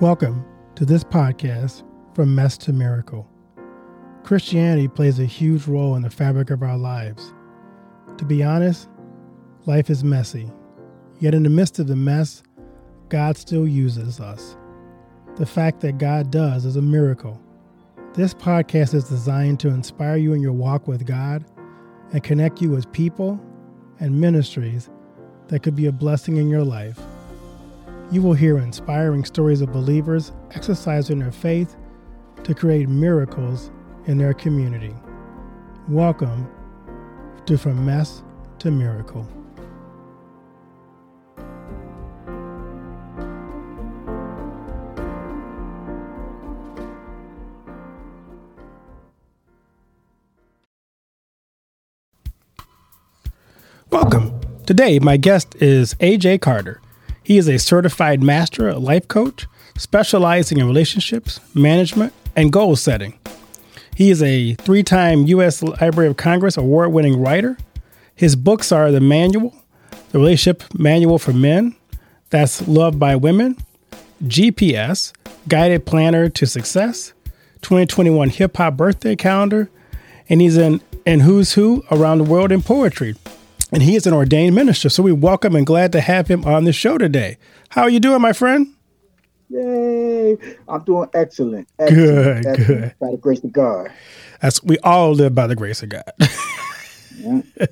Welcome to this podcast from mess to miracle. Christianity plays a huge role in the fabric of our lives. To be honest, life is messy. Yet in the midst of the mess, God still uses us. The fact that God does is a miracle. This podcast is designed to inspire you in your walk with God and connect you with people and ministries that could be a blessing in your life. You will hear inspiring stories of believers exercising their faith to create miracles in their community. Welcome to From Mess to Miracle. Welcome. Today, my guest is AJ Carter. He is a certified master life coach specializing in relationships, management, and goal setting. He is a three time U.S. Library of Congress award winning writer. His books are The Manual, The Relationship Manual for Men, That's Loved by Women, GPS, Guided Planner to Success, 2021 Hip Hop Birthday Calendar, and he's in, in Who's Who Around the World in Poetry and he is an ordained minister. So we welcome and glad to have him on the show today. How are you doing, my friend? Yay! I'm doing excellent. excellent. Good, excellent. good. By the grace of God. That's we all live by the grace of God. yeah.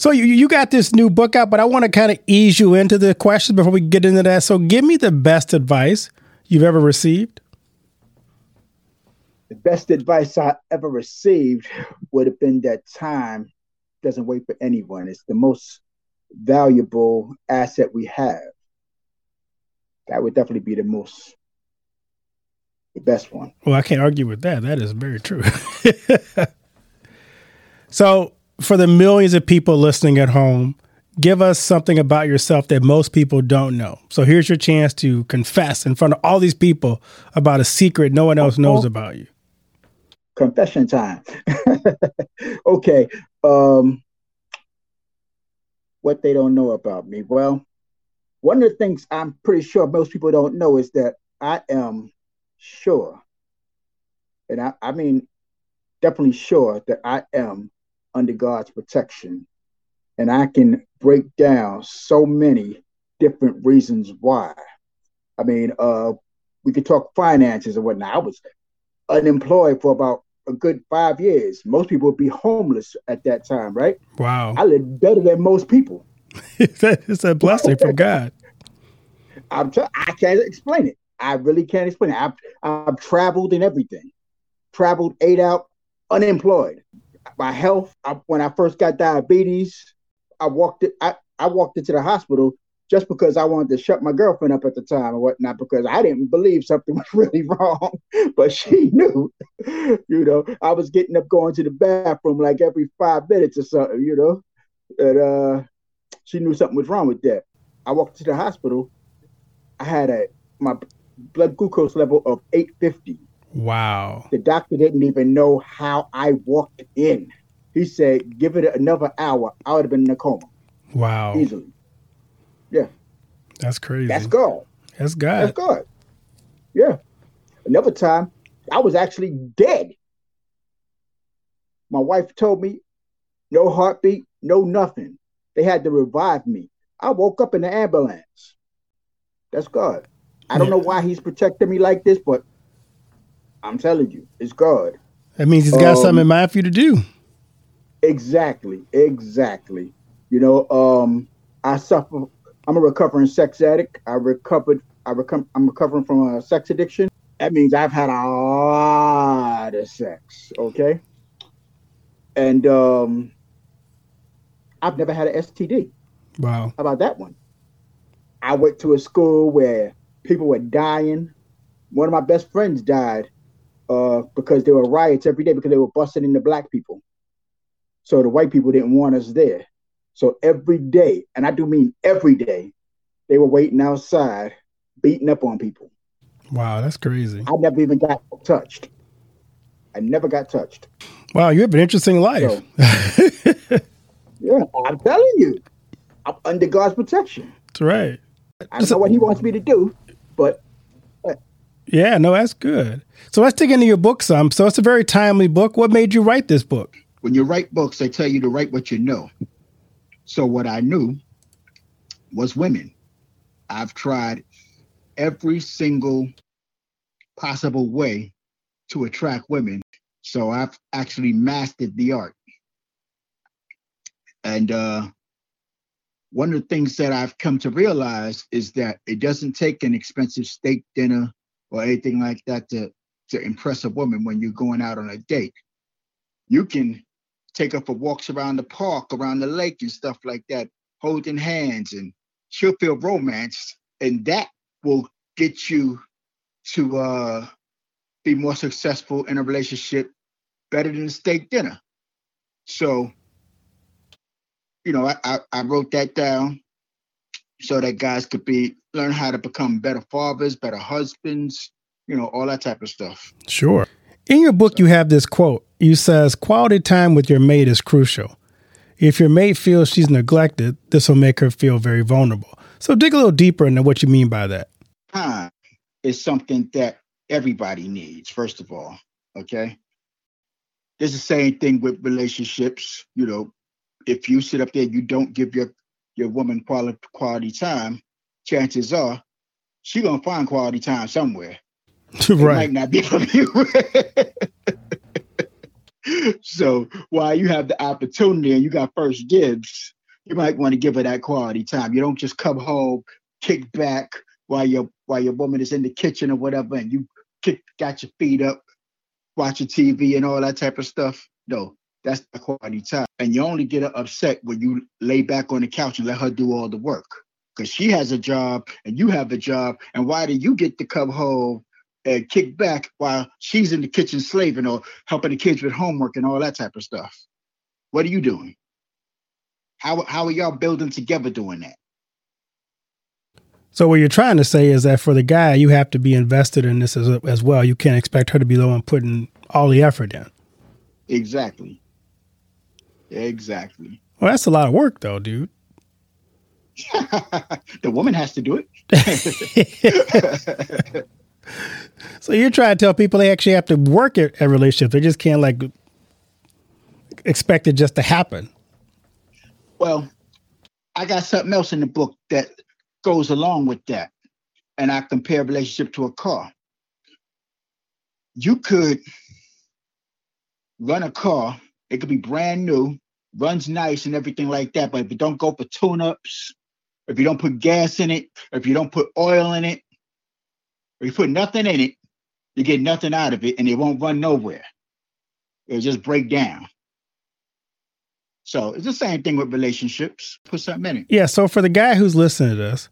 So you you got this new book out, but I want to kind of ease you into the questions before we get into that. So give me the best advice you've ever received. The best advice I ever received would have been that time doesn't wait for anyone. It's the most valuable asset we have. That would definitely be the most the best one. Well, I can't argue with that. That is very true. so, for the millions of people listening at home, give us something about yourself that most people don't know. So, here's your chance to confess in front of all these people about a secret no one else knows uh-huh. about you confession time. okay. Um, what they don't know about me. Well, one of the things I'm pretty sure most people don't know is that I am sure, and I, I mean definitely sure that I am under God's protection. And I can break down so many different reasons why. I mean, uh, we could talk finances and whatnot. I was unemployed for about a good five years. Most people would be homeless at that time, right? Wow. I lived better than most people. it's a blessing from God. I'm t- I can't explain it. I really can't explain it. I've, I've traveled and everything. Traveled, ate out, unemployed. My health, I, when I first got diabetes, I walked it. I, I walked into the hospital just because I wanted to shut my girlfriend up at the time or whatnot, because I didn't believe something was really wrong, but she knew. You know, I was getting up going to the bathroom like every five minutes or something, you know, and uh, she knew something was wrong with that. I walked to the hospital. I had a my blood glucose level of 850. Wow. The doctor didn't even know how I walked in. He said, give it another hour, I would have been in a coma. Wow. Easily. Yeah. That's crazy. That's God. That's God. That's God. Yeah. Another time, I was actually dead. My wife told me, no heartbeat, no nothing. They had to revive me. I woke up in the ambulance. That's God. I don't know why he's protecting me like this, but I'm telling you, it's God. That means he's got um, something in mind for you to do. Exactly. Exactly. You know, um, I suffer I'm a recovering sex addict. I recovered. I reco- I'm recovering from a sex addiction. That means I've had a lot of sex. Okay, and um, I've never had an STD. Wow. How about that one? I went to a school where people were dying. One of my best friends died uh, because there were riots every day because they were busting into black people. So the white people didn't want us there. So every day, and I do mean every day, they were waiting outside, beating up on people. Wow, that's crazy. I never even got touched. I never got touched. Wow, you have an interesting life. So, yeah, I'm telling you, I'm under God's protection. That's right. I know what He wants me to do, but Yeah, no, that's good. So let's dig into your book some. So it's a very timely book. What made you write this book? When you write books, they tell you to write what you know. So what I knew was women. I've tried every single possible way to attract women. So I've actually mastered the art. And uh, one of the things that I've come to realize is that it doesn't take an expensive steak dinner or anything like that to, to impress a woman when you're going out on a date. You can take her for walks around the park, around the lake, and stuff like that, holding hands, and she'll feel romance, and that will get you to uh, be more successful in a relationship better than a steak dinner. So you know, I, I, I wrote that down so that guys could be learn how to become better fathers, better husbands, you know, all that type of stuff. Sure. In your book, you have this quote. You says, "Quality time with your mate is crucial. If your mate feels she's neglected, this will make her feel very vulnerable." So dig a little deeper into what you mean by that. Time is something that everybody needs. First of all, okay. It's the same thing with relationships. You know, if you sit up there you don't give your your woman quality quality time, chances are she gonna find quality time somewhere. Right. It might not be from you. so while you have the opportunity and you got first dibs, you might want to give her that quality time. You don't just come home, kick back while your while your woman is in the kitchen or whatever, and you kick got your feet up, watching TV and all that type of stuff. No, that's the quality time. And you only get her upset when you lay back on the couch and let her do all the work. Because she has a job and you have a job. And why do you get to come home and kick back while she's in the kitchen slaving or helping the kids with homework and all that type of stuff? What are you doing? How, how are y'all building together doing that? So what you're trying to say is that for the guy, you have to be invested in this as, as well. You can't expect her to be the one putting all the effort in. Exactly. Exactly. Well, that's a lot of work, though, dude. the woman has to do it. so you're trying to tell people they actually have to work at a relationship. They just can't like expect it just to happen. Well, I got something else in the book that goes along with that. And I compare relationship to a car. You could run a car it could be brand new, runs nice and everything like that. But if you don't go for tune-ups, if you don't put gas in it, if you don't put oil in it, you put nothing in it, you get nothing out of it and it won't run nowhere. It'll just break down. So it's the same thing with relationships. Put something in it. Yeah. So for the guy who's listening to this,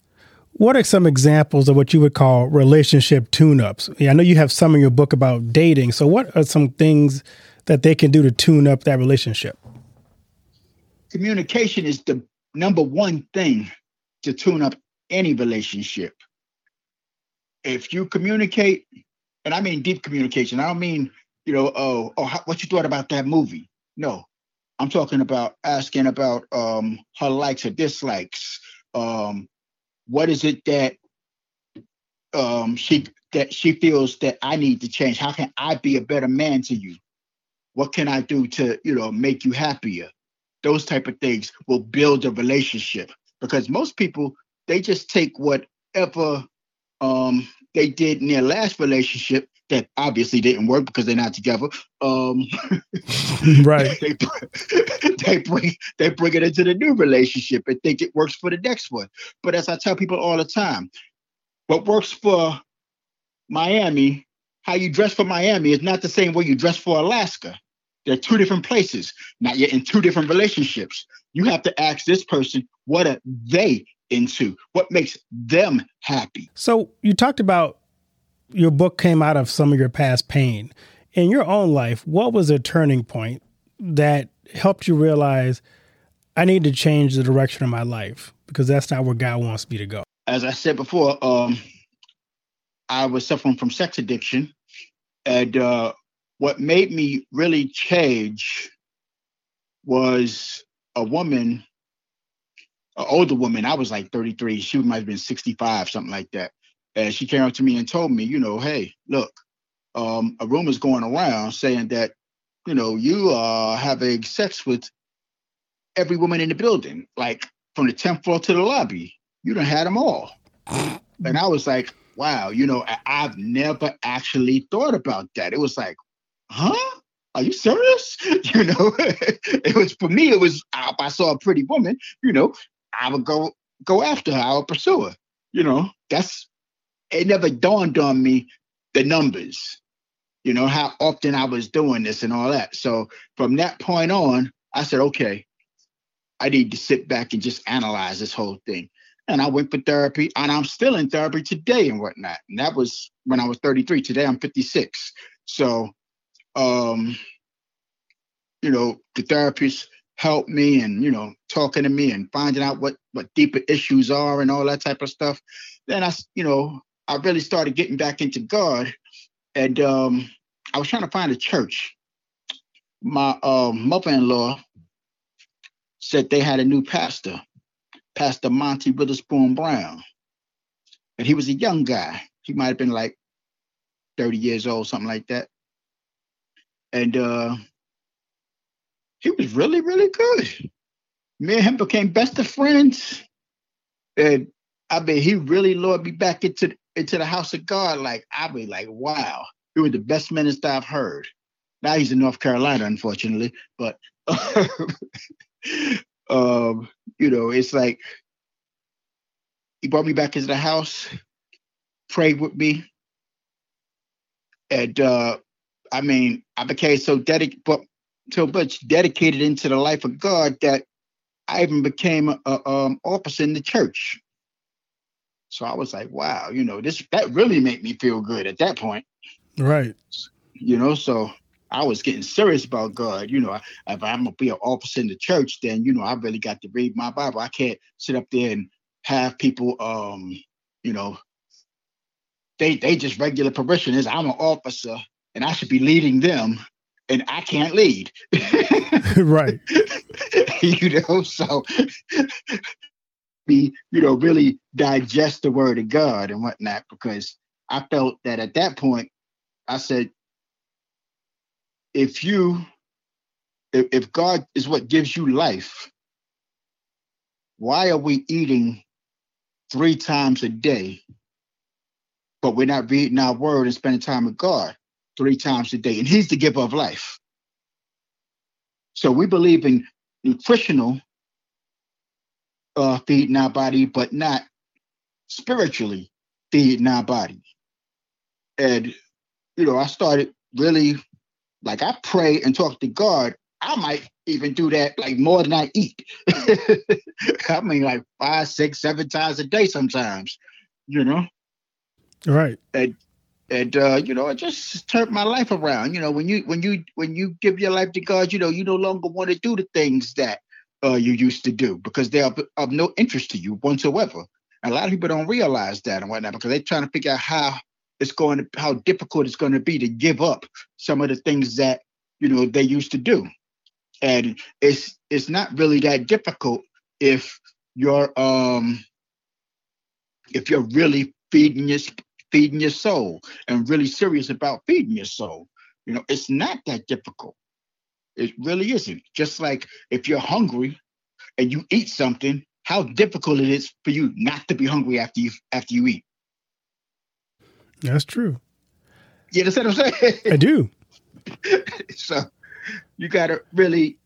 what are some examples of what you would call relationship tune-ups? Yeah, I know you have some in your book about dating. So what are some things that they can do to tune up that relationship? Communication is the number one thing to tune up any relationship. If you communicate, and I mean deep communication, I don't mean, you know, oh, oh how, what you thought about that movie. No, I'm talking about asking about um, her likes or dislikes. Um, what is it that um, she that she feels that I need to change? How can I be a better man to you? what can i do to you know make you happier those type of things will build a relationship because most people they just take whatever um they did in their last relationship that obviously didn't work because they're not together. Um right. they, they bring they bring it into the new relationship and think it works for the next one. But as i tell people all the time what works for miami how you dress for miami is not the same way you dress for alaska. They're two different places, not yet in two different relationships. You have to ask this person, what are they into? What makes them happy? So you talked about your book came out of some of your past pain. In your own life, what was a turning point that helped you realize I need to change the direction of my life because that's not where God wants me to go? As I said before, um, I was suffering from sex addiction. And uh, what made me really change was a woman, an older woman. I was like 33. She might have been 65, something like that. And she came up to me and told me, you know, hey, look, um, a rumor's going around saying that, you know, you are having sex with every woman in the building, like from the 10th floor to the lobby. You done had them all. And I was like, wow, you know, I, I've never actually thought about that. It was like, huh? Are you serious? You know, it was for me, it was if I saw a pretty woman, you know, I would go go after her, I would pursue her. You know, that's it never dawned on me the numbers, you know, how often I was doing this and all that. So from that point on, I said, okay, I need to sit back and just analyze this whole thing. And I went for therapy, and I'm still in therapy today and whatnot. And that was when I was 33. Today I'm 56. So, um, you know, the therapist helped me and you know talking to me and finding out what what deeper issues are and all that type of stuff then i you know i really started getting back into god. And um i was trying to find a church. My uh, mother-in-law said they had a new pastor pastor monty witherspoon brown. And he was a young guy. He might have been like 30 years old something like that. And uh he was really, really good. Me and him became best of friends. And I mean, he really lured me back into into the house of God. Like I be like, wow, he was the best minister I've heard. Now he's in North Carolina, unfortunately, but um, you know, it's like he brought me back into the house, prayed with me, and uh, I mean, I became so dedicated. But so much dedicated into the life of God that I even became a, a um, officer in the church. So I was like, wow, you know, this that really made me feel good at that point. Right. You know, so I was getting serious about God. You know, if I'm gonna be an officer in the church, then you know I really got to read my Bible. I can't sit up there and have people, um, you know, they they just regular parishioners. I'm an officer, and I should be leading them and I can't lead. right. you know, so be, you know, really digest the word of God and whatnot, because I felt that at that point, I said, if you, if, if God is what gives you life, why are we eating three times a day, but we're not reading our word and spending time with God? Three times a day, and He's the giver of life. So we believe in nutritional uh, feeding our body, but not spiritually feeding our body. And you know, I started really like I pray and talk to God. I might even do that like more than I eat. I mean, like five, six, seven times a day sometimes. You know. Right. And and uh, you know, it just turned my life around. You know, when you when you when you give your life to God, you know, you no longer want to do the things that uh, you used to do because they are of no interest to you whatsoever. And a lot of people don't realize that and whatnot because they're trying to figure out how it's going to how difficult it's going to be to give up some of the things that you know they used to do. And it's it's not really that difficult if you're um if you're really feeding your feeding your soul and really serious about feeding your soul. You know, it's not that difficult. It really isn't. Just like if you're hungry and you eat something, how difficult it is for you not to be hungry after you after you eat. That's true. You understand what I'm saying? I do. so you gotta really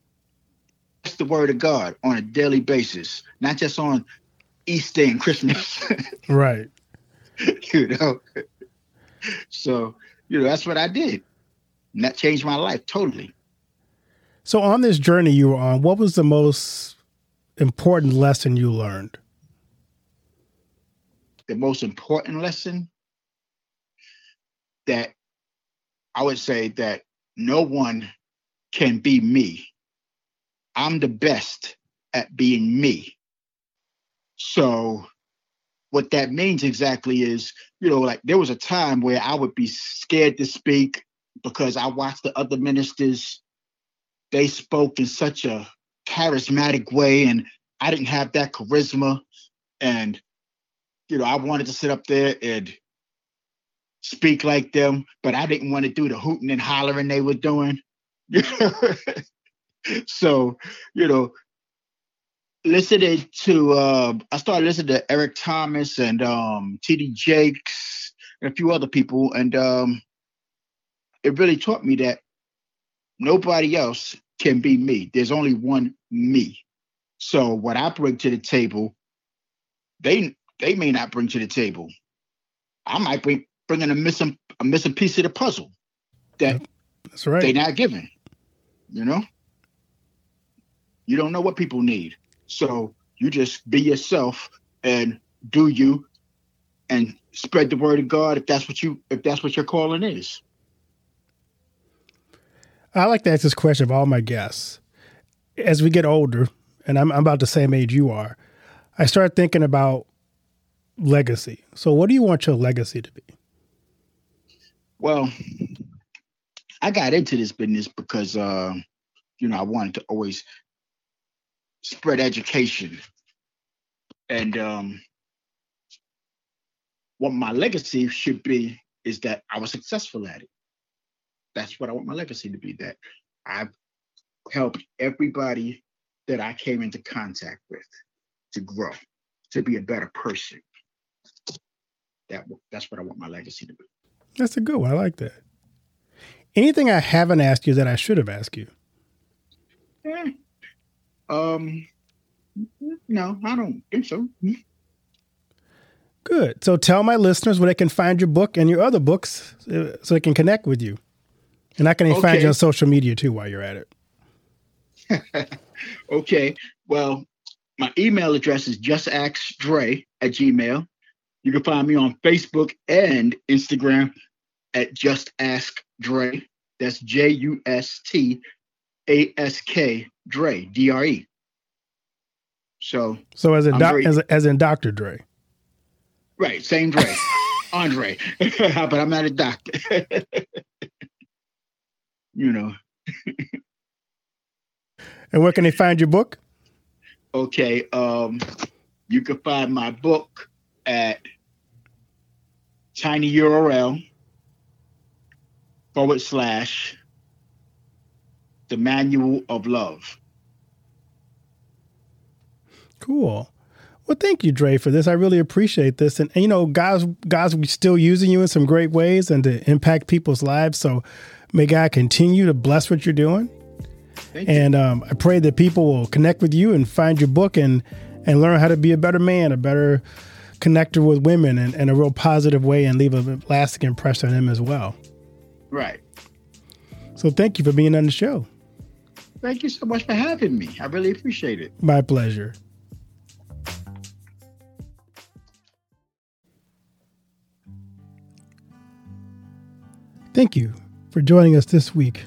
the word of God on a daily basis, not just on Easter and Christmas. right. you know. So, you know, that's what I did. And that changed my life totally. So, on this journey you were on, what was the most important lesson you learned? The most important lesson that I would say that no one can be me. I'm the best at being me. So what that means exactly is, you know, like there was a time where I would be scared to speak because I watched the other ministers. They spoke in such a charismatic way, and I didn't have that charisma. And, you know, I wanted to sit up there and speak like them, but I didn't want to do the hooting and hollering they were doing. so, you know, listening to uh, I started listening to Eric Thomas and um, TD Jakes and a few other people, and um, it really taught me that nobody else can be me. There's only one me. So what I bring to the table, they they may not bring to the table. I might bring bringing a missing a missing piece of the puzzle that that's right. They're not giving. You know, you don't know what people need. So you just be yourself and do you and spread the word of God if that's what you if that's what your calling is. I like to ask this question of all my guests. As we get older, and I'm, I'm about the same age you are, I start thinking about legacy. So, what do you want your legacy to be? Well, I got into this business because, uh, you know, I wanted to always spread education. And um, what my legacy should be is that I was successful at it. That's what I want my legacy to be that I've helped everybody that I came into contact with to grow, to be a better person. That, that's what I want my legacy to be. That's a good one. I like that. Anything I haven't asked you that I should have asked you? Yeah. Um, no, I don't think so. Good. So tell my listeners where they can find your book and your other books uh, so they can connect with you. And I can okay. find you on social media too while you're at it. okay. Well, my email address is justaskdre at gmail. You can find me on Facebook and Instagram at Just Ask Dre. That's J U S T A S K Dre D R E. So, so as a doc, very, as, as in Dr. Dre. Right, same Dre, Andre, but I'm not a doctor. you know. and where can they find your book? Okay, um, you can find my book at tiny URL forward slash the manual of love. Cool. Well, thank you, Dre, for this. I really appreciate this. And, and you know, guys, guys, we're still using you in some great ways and to impact people's lives. So may God continue to bless what you're doing. Thank and um, I pray that people will connect with you and find your book and and learn how to be a better man, a better connector with women in, in a real positive way and leave a lasting impression on them as well. Right. So thank you for being on the show. Thank you so much for having me. I really appreciate it. My pleasure. Thank you for joining us this week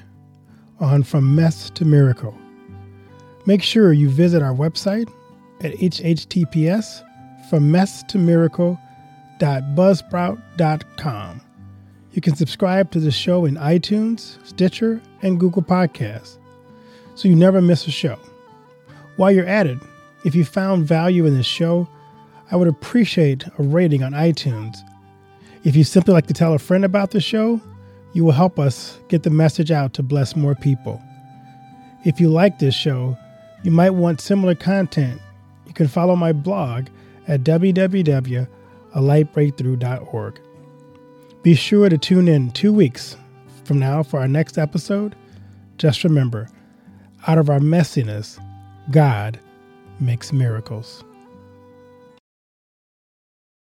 on From Mess to Miracle. Make sure you visit our website at https from mess to miracle.buzzsprout.com. You can subscribe to the show in iTunes, Stitcher, and Google Podcasts so you never miss a show. While you're at it, if you found value in this show, I would appreciate a rating on iTunes. If you simply like to tell a friend about the show, you will help us get the message out to bless more people. If you like this show, you might want similar content. You can follow my blog at www.alightbreakthrough.org. Be sure to tune in two weeks from now for our next episode. Just remember, out of our messiness, God makes miracles.